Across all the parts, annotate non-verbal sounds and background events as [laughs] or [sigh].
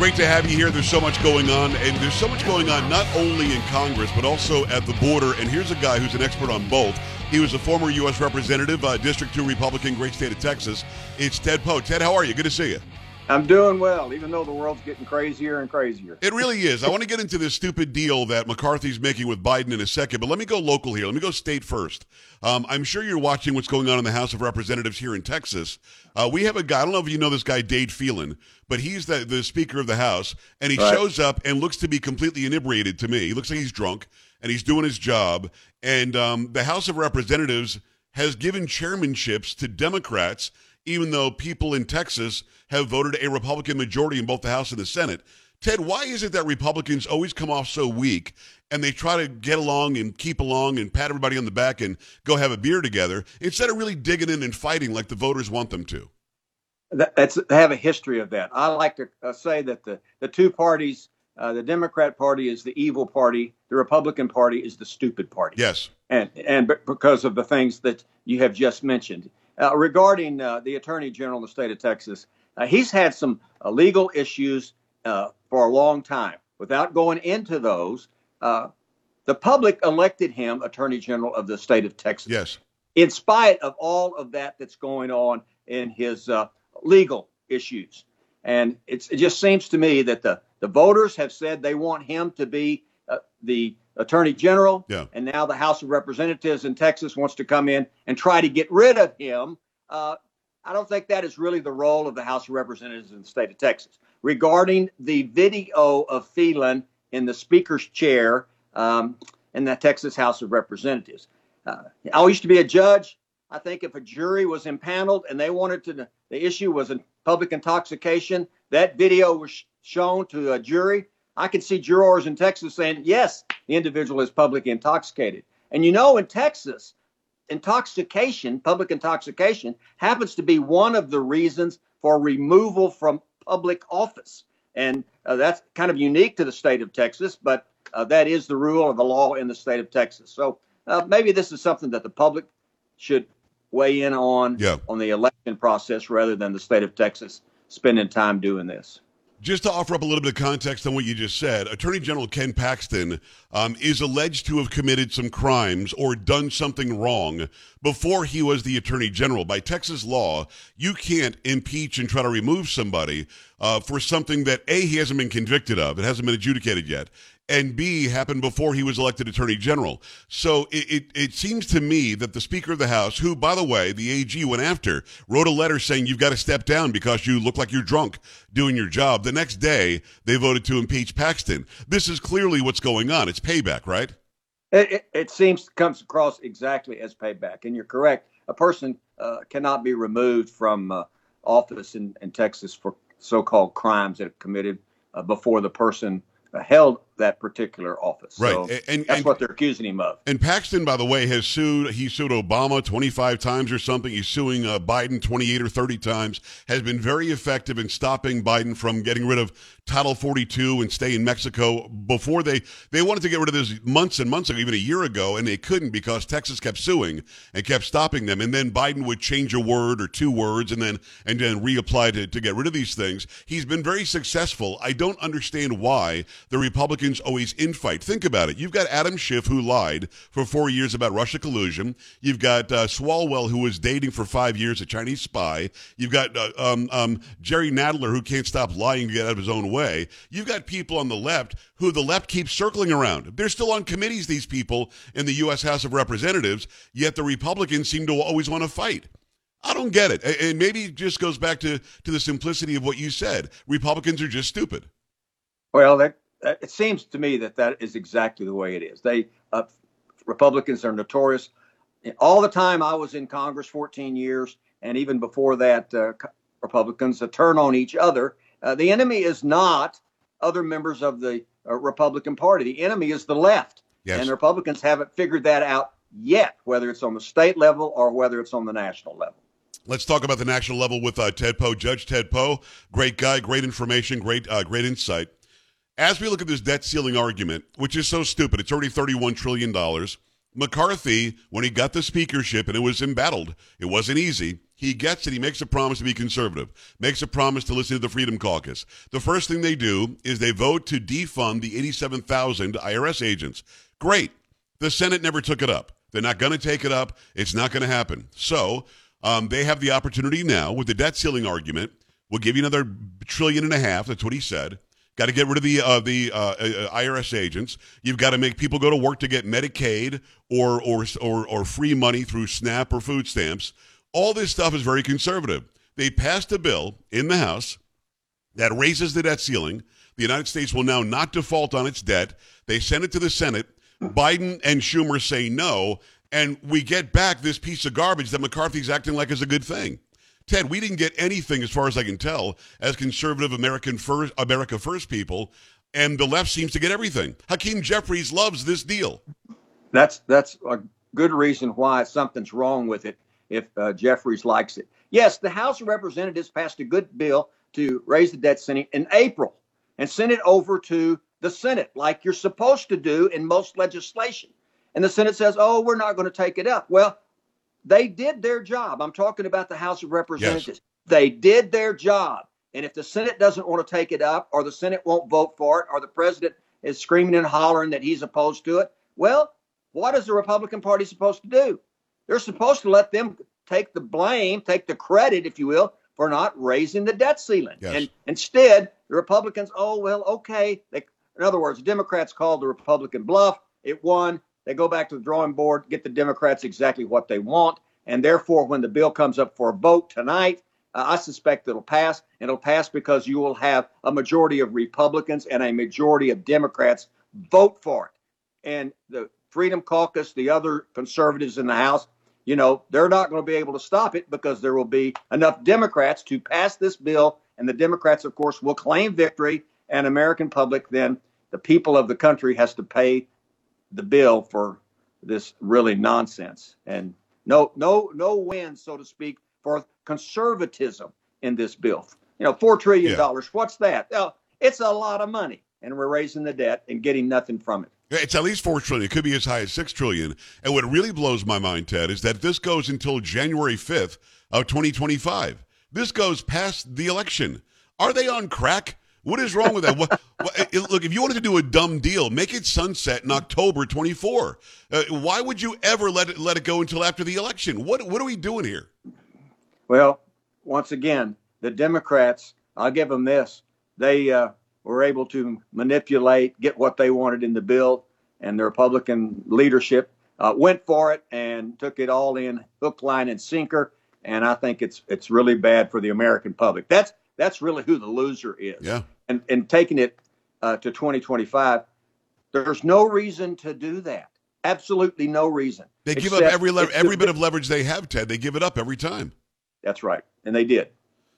Great to have you here. There's so much going on, and there's so much going on not only in Congress, but also at the border. And here's a guy who's an expert on both. He was a former U.S. Representative, uh, District 2 Republican, great state of Texas. It's Ted Poe. Ted, how are you? Good to see you. I'm doing well, even though the world's getting crazier and crazier. It really is. I want to get into this stupid deal that McCarthy's making with Biden in a second, but let me go local here. Let me go state first. Um, I'm sure you're watching what's going on in the House of Representatives here in Texas. Uh, we have a guy, I don't know if you know this guy, Dade Phelan, but he's the, the Speaker of the House, and he right. shows up and looks to be completely inebriated to me. He looks like he's drunk, and he's doing his job. And um, the House of Representatives has given chairmanships to Democrats – even though people in Texas have voted a Republican majority in both the House and the Senate. Ted, why is it that Republicans always come off so weak and they try to get along and keep along and pat everybody on the back and go have a beer together instead of really digging in and fighting like the voters want them to? That's they have a history of that. I like to uh, say that the the two parties, uh, the Democrat Party is the evil party, the Republican Party is the stupid party. Yes, and and because of the things that you have just mentioned, uh, regarding uh, the Attorney General of the state of Texas, uh, he's had some uh, legal issues uh, for a long time. Without going into those, uh, the public elected him Attorney General of the state of Texas. Yes. In spite of all of that that's going on in his legal issues. And it just seems to me that the, the voters have said they want him to be the attorney general. Yeah. And now the House of Representatives in Texas wants to come in and try to get rid of him. Uh, I don't think that is really the role of the House of Representatives in the state of Texas. Regarding the video of Phelan in the speaker's chair um, in the Texas House of Representatives, uh, I used to be a judge. I think if a jury was impaneled and they wanted to, the issue was in public intoxication, that video was shown to a jury. I could see jurors in Texas saying, yes, the individual is publicly intoxicated. And you know, in Texas, intoxication, public intoxication, happens to be one of the reasons for removal from public office. And uh, that's kind of unique to the state of Texas, but uh, that is the rule of the law in the state of Texas. So uh, maybe this is something that the public should weigh in on yeah. on the election process rather than the state of Texas spending time doing this. Just to offer up a little bit of context on what you just said, Attorney General Ken Paxton um, is alleged to have committed some crimes or done something wrong before he was the Attorney General. By Texas law, you can't impeach and try to remove somebody uh, for something that A, he hasn't been convicted of, it hasn't been adjudicated yet, and B happened before he was elected Attorney General. So it, it, it, seems to me that the Speaker of the House, who, by the way, the AG went after, wrote a letter saying you've got to step down because you look like you're drunk doing your job. The next day, they voted to impeach Paxton. This is clearly what's going on. It's payback, right? It, it, it seems comes across exactly as payback, and you're correct. A person uh, cannot be removed from uh, office in, in Texas for so-called crimes that are committed uh, before the person held that particular office. Right. So and, and, that's and, what they're accusing him of. And Paxton, by the way, has sued. He sued Obama 25 times or something. He's suing uh, Biden 28 or 30 times. Has been very effective in stopping Biden from getting rid of Title 42 and stay in Mexico. Before they they wanted to get rid of this months and months ago, even a year ago, and they couldn't because Texas kept suing and kept stopping them. And then Biden would change a word or two words and then and then reapply to, to get rid of these things. He's been very successful. I don't understand why the Republicans always infight. Think about it. You've got Adam Schiff, who lied for four years about Russia collusion. You've got uh, Swalwell, who was dating for five years a Chinese spy. You've got uh, um, um, Jerry Nadler, who can't stop lying to get out of his own way. You've got people on the left who the left keeps circling around. They're still on committees, these people in the U.S. House of Representatives, yet the Republicans seem to always want to fight. I don't get it. And maybe it just goes back to, to the simplicity of what you said. Republicans are just stupid. Well, that it seems to me that that is exactly the way it is. They uh, Republicans are notorious. All the time I was in Congress, 14 years, and even before that, uh, Republicans turn on each other. Uh, the enemy is not other members of the uh, Republican Party. The enemy is the left, yes. and Republicans haven't figured that out yet, whether it's on the state level or whether it's on the national level. Let's talk about the national level with uh, Ted Poe, Judge Ted Poe. Great guy, great information, great, uh, great insight. As we look at this debt ceiling argument, which is so stupid, it's already $31 trillion. McCarthy, when he got the speakership and it was embattled, it wasn't easy. He gets it. He makes a promise to be conservative, makes a promise to listen to the Freedom Caucus. The first thing they do is they vote to defund the 87,000 IRS agents. Great. The Senate never took it up. They're not going to take it up. It's not going to happen. So um, they have the opportunity now with the debt ceiling argument. We'll give you another trillion and a half. That's what he said. Got to get rid of the uh, the uh, uh IRS agents. You've got to make people go to work to get Medicaid or, or or or free money through SNAP or food stamps. All this stuff is very conservative. They passed a bill in the House that raises the debt ceiling. The United States will now not default on its debt. They send it to the Senate. Biden and Schumer say no, and we get back this piece of garbage that McCarthy's acting like is a good thing. Ted, we didn't get anything, as far as I can tell, as conservative American first, America First people, and the left seems to get everything. Hakeem Jeffries loves this deal. That's that's a good reason why something's wrong with it. If uh, Jeffries likes it, yes, the House of Representatives passed a good bill to raise the debt ceiling in April and sent it over to the Senate, like you're supposed to do in most legislation. And the Senate says, "Oh, we're not going to take it up." Well, they did their job. I'm talking about the House of Representatives. Yes. They did their job. And if the Senate doesn't want to take it up, or the Senate won't vote for it, or the president is screaming and hollering that he's opposed to it, well, what is the Republican Party supposed to do? They're supposed to let them take the blame, take the credit, if you will, for not raising the debt ceiling. Yes. And instead, the Republicans, oh, well, okay. They, in other words, the Democrats called the Republican bluff. It won. They go back to the drawing board, get the Democrats exactly what they want. And therefore, when the bill comes up for a vote tonight, uh, I suspect it'll pass. And it'll pass because you will have a majority of Republicans and a majority of Democrats vote for it. And the Freedom Caucus, the other conservatives in the House, you know, they're not going to be able to stop it because there will be enough Democrats to pass this bill. And the Democrats, of course, will claim victory. And American public, then the people of the country, has to pay the bill for this really nonsense and no no no win so to speak for conservatism in this bill you know four trillion dollars yeah. what's that well, it's a lot of money and we're raising the debt and getting nothing from it it's at least four trillion. It could be as high as six trillion. And what really blows my mind, Ted, is that this goes until January fifth of 2025. This goes past the election. Are they on crack? What is wrong with that? what, what, look, if you wanted to do a dumb deal, make it sunset in October 24. Uh, why would you ever let it let it go until after the election? What what are we doing here? Well, once again, the Democrats, I'll give them this. They uh, were able to manipulate, get what they wanted in the bill, and the Republican leadership uh, went for it and took it all in hook, line, and sinker. And I think it's it's really bad for the American public. That's that's really who the loser is. Yeah. And and taking it uh, to 2025, there's no reason to do that. Absolutely no reason. They give up every le- every bit of leverage they have, Ted. They give it up every time. That's right, and they did.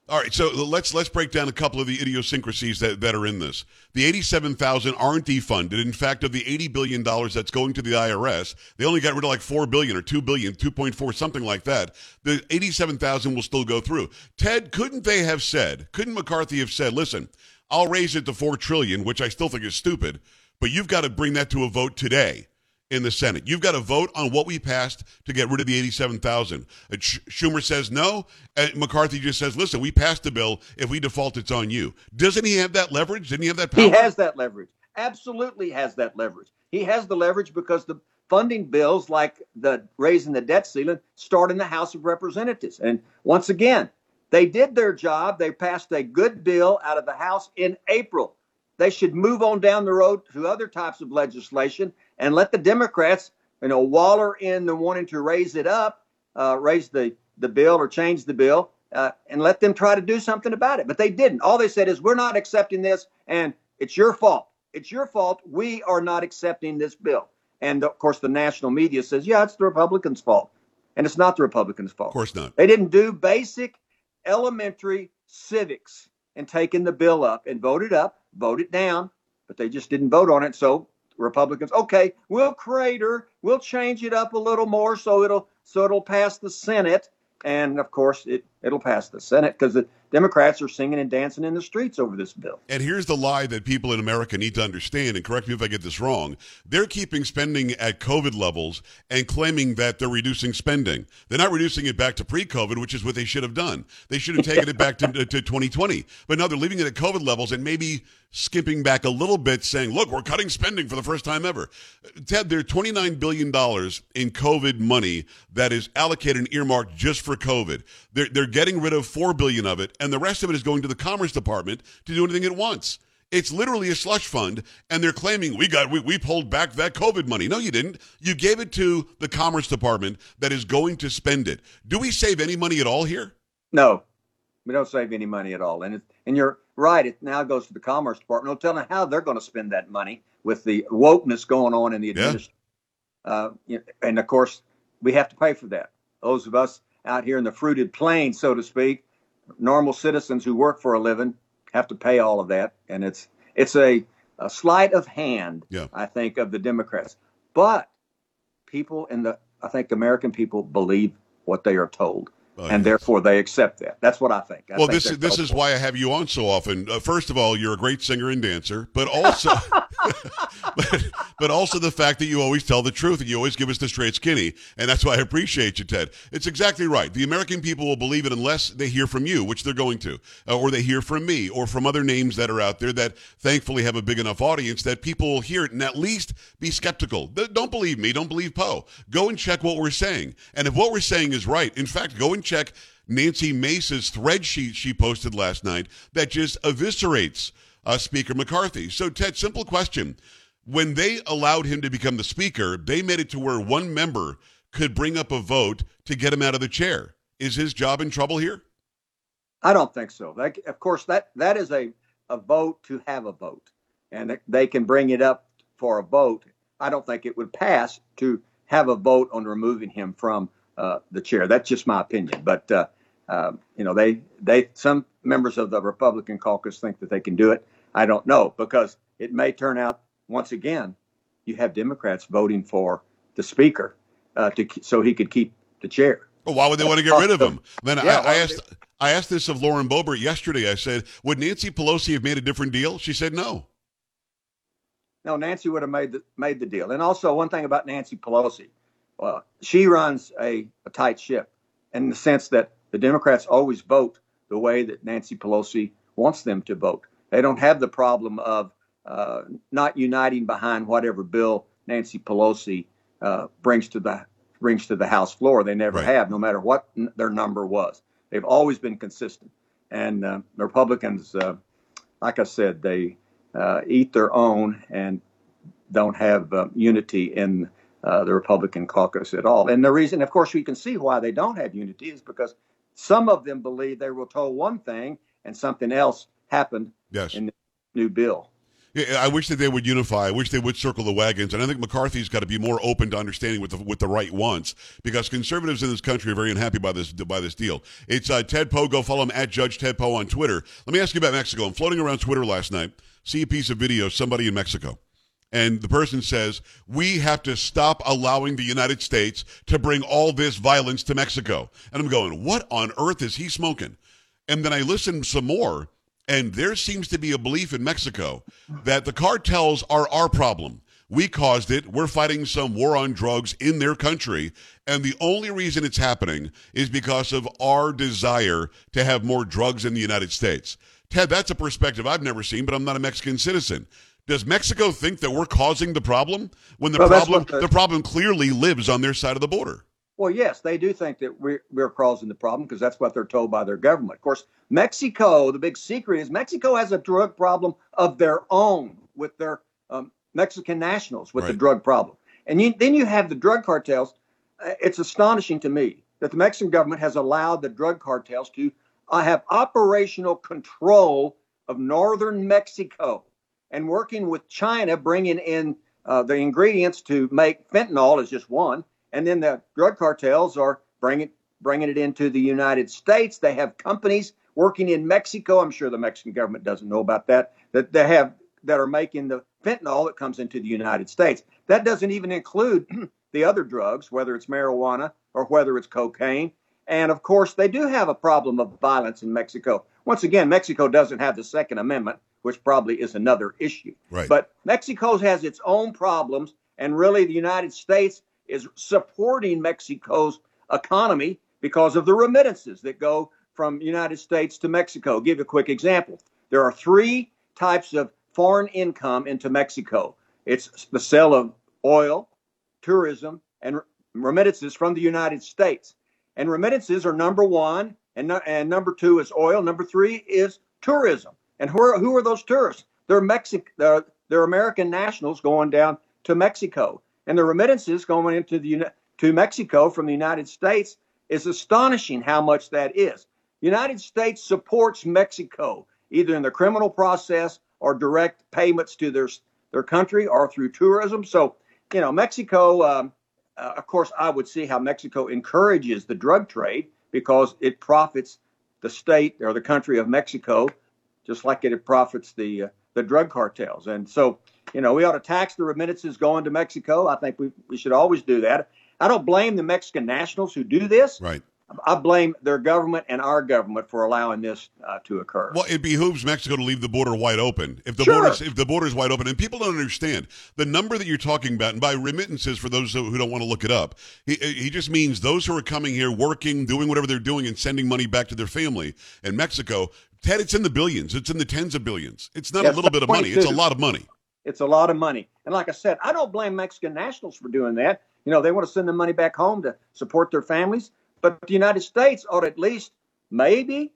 All right, so let's let's break down a couple of the idiosyncrasies that, that are in this. The eighty-seven thousand aren't defunded. In fact, of the eighty billion dollars that's going to the IRS, they only got rid of like four billion or two billion, two point four, something like that. The eighty-seven thousand will still go through. Ted, couldn't they have said? Couldn't McCarthy have said, "Listen, I'll raise it to four trillion, which I still think is stupid, but you've got to bring that to a vote today." In the Senate. You've got to vote on what we passed to get rid of the 87,000. Uh, Schumer says no. And McCarthy just says, listen, we passed the bill. If we default, it's on you. Doesn't he have that leverage? Didn't he have that power? He has that leverage. Absolutely has that leverage. He has the leverage because the funding bills like the raising the debt ceiling start in the House of Representatives. And once again, they did their job. They passed a good bill out of the House in April. They should move on down the road to other types of legislation and let the Democrats, you know, waller in the wanting to raise it up, uh, raise the, the bill or change the bill, uh, and let them try to do something about it. But they didn't. All they said is, we're not accepting this, and it's your fault. It's your fault. We are not accepting this bill. And of course, the national media says, yeah, it's the Republicans' fault. And it's not the Republicans' fault. Of course not. They didn't do basic elementary civics and taking the bill up and voted up, voted down, but they just didn't vote on it. So Republicans, okay, we'll crater, we'll change it up a little more so it'll so it'll pass the Senate. And of course, it, it'll pass the Senate because the Democrats are singing and dancing in the streets over this bill. And here's the lie that people in America need to understand, and correct me if I get this wrong. They're keeping spending at COVID levels and claiming that they're reducing spending. They're not reducing it back to pre COVID, which is what they should have done. They should have taken it back to, to 2020. But now they're leaving it at COVID levels and maybe skipping back a little bit, saying, look, we're cutting spending for the first time ever. Ted, there's $29 billion in COVID money that is allocated and earmarked just for COVID. They're, they're getting rid of 4 billion of it, and the rest of it is going to the Commerce Department to do anything it wants. It's literally a slush fund, and they're claiming we got we, we pulled back that COVID money. No, you didn't. You gave it to the Commerce Department that is going to spend it. Do we save any money at all here? No, we don't save any money at all. And it, and you're right. It now goes to the Commerce Department. No telling how they're going to spend that money with the wokeness going on in the administration. Yeah. Uh, and of course, we have to pay for that. Those of us out here in the fruited plain, so to speak, normal citizens who work for a living have to pay all of that, and it's it's a, a sleight of hand, yeah. I think, of the Democrats. But people in the I think American people believe what they are told. Oh, and yes. therefore they accept that. That's what I think. I well, think this this is why I have you on so often. Uh, first of all, you're a great singer and dancer, but also [laughs] [laughs] but, but, also the fact that you always tell the truth and you always give us the straight skinny, and that's why I appreciate you, Ted. It's exactly right. The American people will believe it unless they hear from you, which they're going to, uh, or they hear from me, or from other names that are out there that thankfully have a big enough audience that people will hear it and at least be skeptical. Don't believe me. Don't believe Poe. Go and check what we're saying, and if what we're saying is right, in fact, go and check Nancy Mace's thread sheet she posted last night that just eviscerates uh, Speaker McCarthy. So, Ted, simple question. When they allowed him to become the Speaker, they made it to where one member could bring up a vote to get him out of the chair. Is his job in trouble here? I don't think so. That, of course, that, that is a, a vote to have a vote, and they can bring it up for a vote. I don't think it would pass to have a vote on removing him from uh, the chair. That's just my opinion. But uh, uh, you know, they they some members of the Republican caucus think that they can do it. I don't know because it may turn out once again you have Democrats voting for the speaker uh, to so he could keep the chair. Well, why would they want to get rid of him? Then yeah, I, I asked. I asked this of Lauren Boebert yesterday. I said, "Would Nancy Pelosi have made a different deal?" She said, "No." No, Nancy would have made the made the deal. And also, one thing about Nancy Pelosi, well, she runs a, a tight ship in the sense that the Democrats always vote the way that Nancy Pelosi wants them to vote. They don't have the problem of uh, not uniting behind whatever bill Nancy Pelosi uh, brings to the brings to the House floor. They never right. have, no matter what n- their number was. They've always been consistent. And uh, the Republicans, uh, like I said, they uh, eat their own and don't have uh, unity in uh, the Republican caucus at all. And the reason, of course, we can see why they don't have unity is because some of them believe they were told one thing and something else happened yes. in the new bill. I wish that they would unify. I wish they would circle the wagons, and I think McCarthy's got to be more open to understanding what the what the right wants, because conservatives in this country are very unhappy by this by this deal. It's uh, Ted Poe. Go follow him at Judge Ted Poe on Twitter. Let me ask you about Mexico. I'm floating around Twitter last night. See a piece of video. of Somebody in Mexico and the person says, We have to stop allowing the United States to bring all this violence to Mexico. And I'm going, What on earth is he smoking? And then I listen some more, and there seems to be a belief in Mexico that the cartels are our problem. We caused it. We're fighting some war on drugs in their country. And the only reason it's happening is because of our desire to have more drugs in the United States. Ted, that's a perspective I've never seen, but I'm not a Mexican citizen. Does Mexico think that we're causing the problem when the well, problem the, the, problem clearly lives on their side of the border? Well, yes, they do think that we're, we're causing the problem because that's what they're told by their government. Of course, Mexico, the big secret is Mexico has a drug problem of their own with their um, Mexican nationals with right. the drug problem. And you, then you have the drug cartels. Uh, it's astonishing to me that the Mexican government has allowed the drug cartels to uh, have operational control of northern Mexico and working with China, bringing in uh, the ingredients to make fentanyl is just one, and then the drug cartels are bringing bringing it into the United States. They have companies working in Mexico. I'm sure the Mexican government doesn't know about that. That they have that are making the fentanyl that comes into the United States. That doesn't even include [clears throat] the other drugs, whether it's marijuana or whether it's cocaine. And of course, they do have a problem of violence in Mexico. Once again, Mexico doesn't have the Second Amendment, which probably is another issue. Right. But Mexico has its own problems, and really the United States is supporting Mexico's economy because of the remittances that go from United States to Mexico. I'll give you a quick example. There are three types of foreign income into Mexico. It's the sale of oil, tourism, and remittances from the United States. And remittances are number one, and, and number two is oil. Number three is tourism. And who are, who are those tourists? They're Mexic, they're, they're American nationals going down to Mexico, and the remittances going into the to Mexico from the United States is astonishing. How much that is. The United States supports Mexico either in the criminal process or direct payments to their their country or through tourism. So, you know, Mexico. Um, uh, of course, I would see how Mexico encourages the drug trade because it profits the state or the country of Mexico, just like it profits the uh, the drug cartels. And so, you know, we ought to tax the remittances going to Mexico. I think we, we should always do that. I don't blame the Mexican nationals who do this. Right. I blame their government and our government for allowing this uh, to occur. Well, it behooves Mexico to leave the border wide open. If the Sure. border if the border is wide open, and people don't understand the number that you're talking about, and by remittances for those who don't want to look it up, he, he just means those who are coming here, working, doing whatever they're doing, and sending money back to their family in Mexico. Ted, it's in the billions. It's in the tens of billions. It's not a little bit of money. It's a lot of money. It's a lot of money. And like I said, I don't blame Mexican nationals for doing that. You know, they want to send the money back home to support their families. But the United States ought at least maybe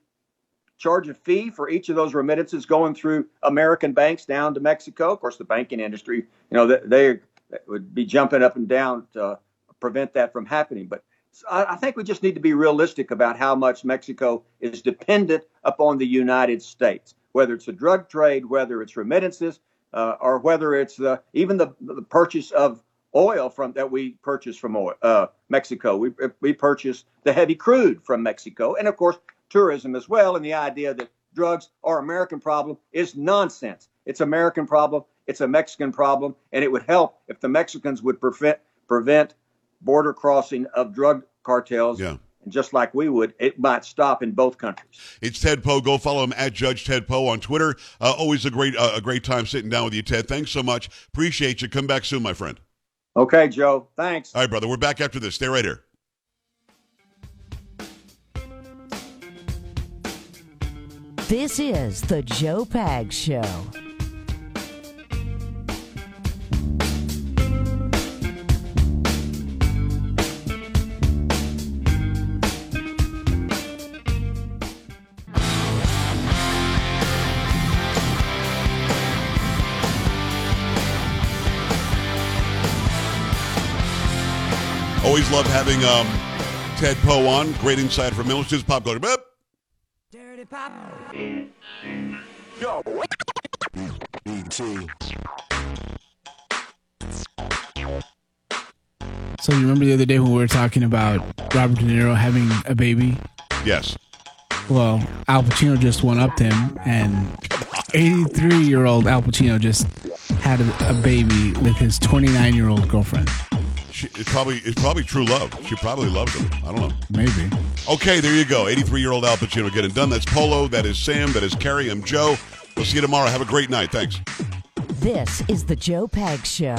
charge a fee for each of those remittances going through American banks down to Mexico. Of course, the banking industry, you know, they, they would be jumping up and down to prevent that from happening. But I, think we just need to be realistic about how much Mexico is dependent upon the United States, whether it's a drug trade, whether it's remittances, uh, or whether it's the, even the, the purchase of oil from that we purchase from oil, uh, Mexico. We we purchase the heavy crude from Mexico, and of course tourism as well. And the idea that drugs are American problem is nonsense. It's American problem. It's a Mexican problem, and it would help if the Mexicans would prevent prevent border crossing of drug cartels. Yeah. And just like we would, it might stop in both countries. It's Ted Poe. Go follow him at Judge Ted Poe on Twitter. Uh, always a great uh, a great time sitting down with you, Ted. Thanks so much. Appreciate you. Come back soon, my friend. Okay, Joe. Thanks. All right, brother. We're back after this. Stay right here. This is the Joe Pag Show. Always love having um, Ted Poe on. Great insight from Miller's Pop Culture. Boop. So you remember the other day when we were talking about Robert De Niro having a baby? Yes. Well, Al Pacino just went up to him, and 83 year old Al Pacino just had a, a baby with his 29 year old girlfriend. She, it's probably it's probably true love. She probably loves him. I don't know. Maybe. Okay, there you go. 83 year old Al Pacino getting done. That's Polo. That is Sam. That is Carrie. I'm Joe. We'll see you tomorrow. Have a great night. Thanks. This is the Joe Pag Show.